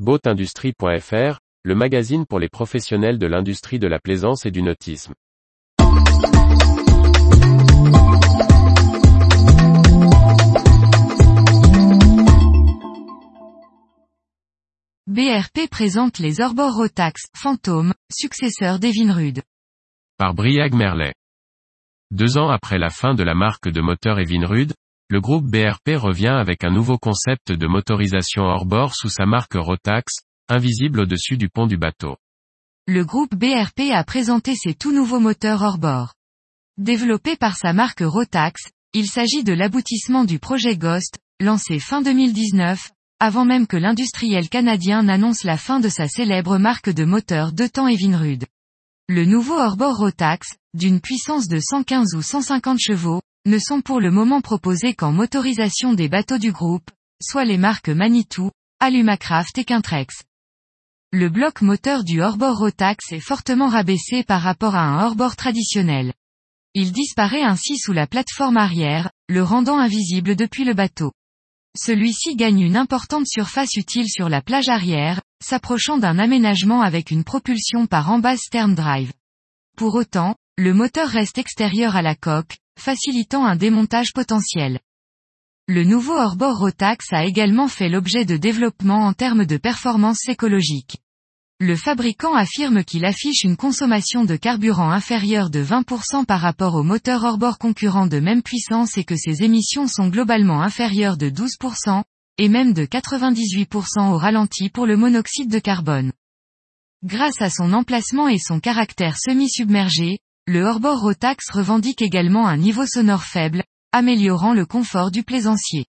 Boatindustrie.fr, le magazine pour les professionnels de l'industrie de la plaisance et du nautisme. BRP présente les Orbor Rotax Fantôme, successeurs d'Evinrude. Par Briag Merlet. Deux ans après la fin de la marque de moteur Evinrude, le groupe BRP revient avec un nouveau concept de motorisation hors bord sous sa marque Rotax, invisible au-dessus du pont du bateau. Le groupe BRP a présenté ses tout nouveaux moteurs hors bord. Développé par sa marque Rotax, il s'agit de l'aboutissement du projet Ghost, lancé fin 2019, avant même que l'industriel canadien n'annonce la fin de sa célèbre marque de moteurs de temps Evinrude. Le nouveau hors-bord Rotax, d'une puissance de 115 ou 150 chevaux, ne sont pour le moment proposés qu'en motorisation des bateaux du groupe, soit les marques Manitou, Alumacraft et Quintrex. Le bloc moteur du hors-bord Rotax est fortement rabaissé par rapport à un hors-bord traditionnel. Il disparaît ainsi sous la plateforme arrière, le rendant invisible depuis le bateau. Celui-ci gagne une importante surface utile sur la plage arrière, s'approchant d'un aménagement avec une propulsion par en base stern drive. Pour autant, le moteur reste extérieur à la coque, facilitant un démontage potentiel. Le nouveau hors-bord Rotax a également fait l'objet de développement en termes de performance écologique. Le fabricant affirme qu'il affiche une consommation de carburant inférieure de 20% par rapport au moteur hors-bord concurrent de même puissance et que ses émissions sont globalement inférieures de 12%, et même de 98% au ralenti pour le monoxyde de carbone. Grâce à son emplacement et son caractère semi-submergé, le hors-bord Rotax revendique également un niveau sonore faible, améliorant le confort du plaisancier.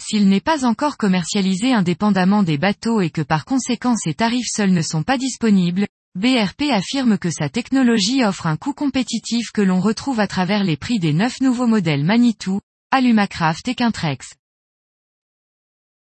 S'il n'est pas encore commercialisé indépendamment des bateaux et que par conséquent ses tarifs seuls ne sont pas disponibles, BRP affirme que sa technologie offre un coût compétitif que l'on retrouve à travers les prix des neuf nouveaux modèles Manitou, Alumacraft et Quintrex.